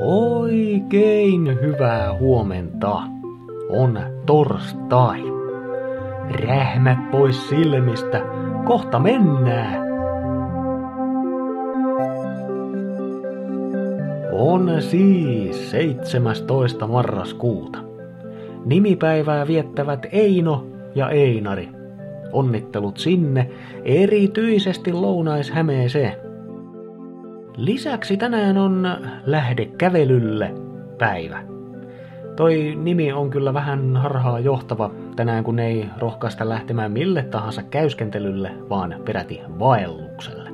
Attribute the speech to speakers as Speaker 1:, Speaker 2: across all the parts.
Speaker 1: Oikein hyvää huomenta. On torstai. Rähmät pois silmistä. Kohta mennään. On siis 17. marraskuuta. Nimipäivää viettävät Eino ja Einari. Onnittelut sinne, erityisesti Lounais-Hämeeseen. Lisäksi tänään on Lähde kävelylle päivä. Toi nimi on kyllä vähän harhaa johtava tänään, kun ei rohkaista lähtemään mille tahansa käyskentelylle, vaan peräti vaellukselle.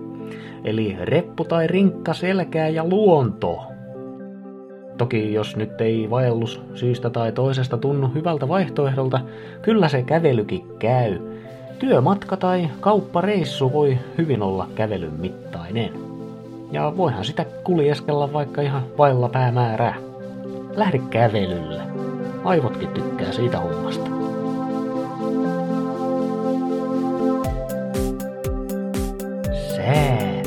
Speaker 1: Eli reppu tai rinkka selkää ja luonto. Toki jos nyt ei vaellus syystä tai toisesta tunnu hyvältä vaihtoehdolta, kyllä se kävelykin käy. Työmatka tai kauppareissu voi hyvin olla kävelyn mittainen. Ja voihan sitä kuljeskella vaikka ihan vailla päämäärää. Lähde kävelylle. Aivotkin tykkää siitä hommasta. Sää.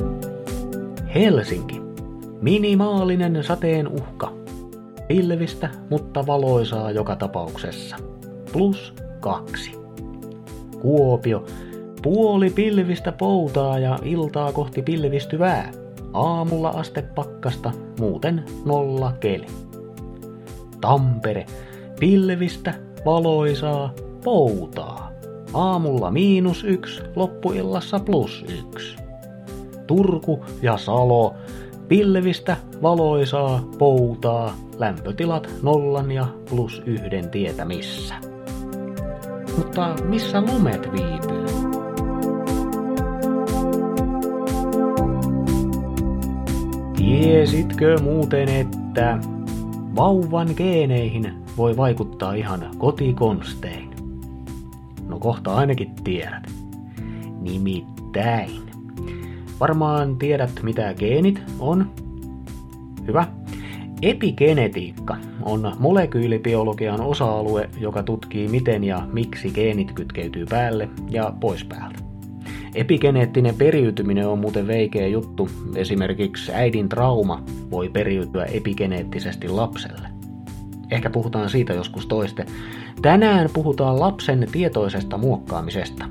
Speaker 1: Helsinki. Minimaalinen sateen uhka. Pilvistä, mutta valoisaa joka tapauksessa. Plus kaksi. Kuopio. Puoli pilvistä poutaa ja iltaa kohti pilvistyvää. Aamulla aste pakkasta, muuten nolla keli. Tampere, pilvistä, valoisaa, poutaa. Aamulla miinus yksi, loppuillassa plus yksi. Turku ja Salo, pilvistä, valoisaa, poutaa, lämpötilat nollan ja plus yhden tietämissä. Mutta missä lomet viipyy? Tiesitkö muuten, että vauvan geeneihin voi vaikuttaa ihan kotikonstein? No kohta ainakin tiedät. Nimittäin. Varmaan tiedät, mitä geenit on. Hyvä. Epigenetiikka on molekyylibiologian osa-alue, joka tutkii miten ja miksi geenit kytkeytyy päälle ja pois päältä. Epigeneettinen periytyminen on muuten veikeä juttu. Esimerkiksi äidin trauma voi periytyä epigeneettisesti lapselle. Ehkä puhutaan siitä joskus toiste. Tänään puhutaan lapsen tietoisesta muokkaamisesta.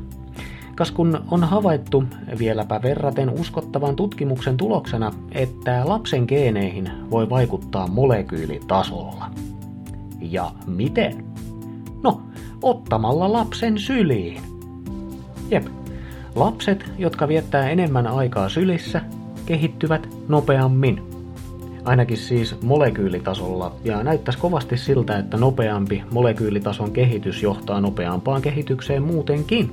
Speaker 1: Kas kun on havaittu vieläpä verraten uskottavan tutkimuksen tuloksena, että lapsen geeneihin voi vaikuttaa molekyylitasolla. Ja miten? No, ottamalla lapsen syliin. Jep, Lapset, jotka viettää enemmän aikaa sylissä, kehittyvät nopeammin. Ainakin siis molekyylitasolla, ja näyttäisi kovasti siltä, että nopeampi molekyylitason kehitys johtaa nopeampaan kehitykseen muutenkin.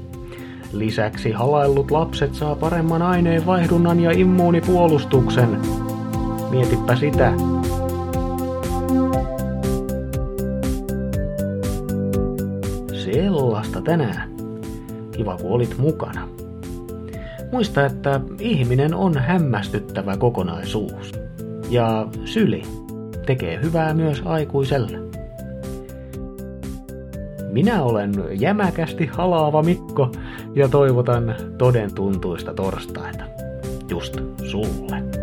Speaker 1: Lisäksi halaillut lapset saa paremman aineenvaihdunnan ja immuunipuolustuksen. Mietipä sitä. Sellaista tänään. Kiva kun olit mukana. Muista, että ihminen on hämmästyttävä kokonaisuus. Ja syli tekee hyvää myös aikuiselle. Minä olen jämäkästi halaava Mikko ja toivotan toden tuntuista torstaita. Just sulle.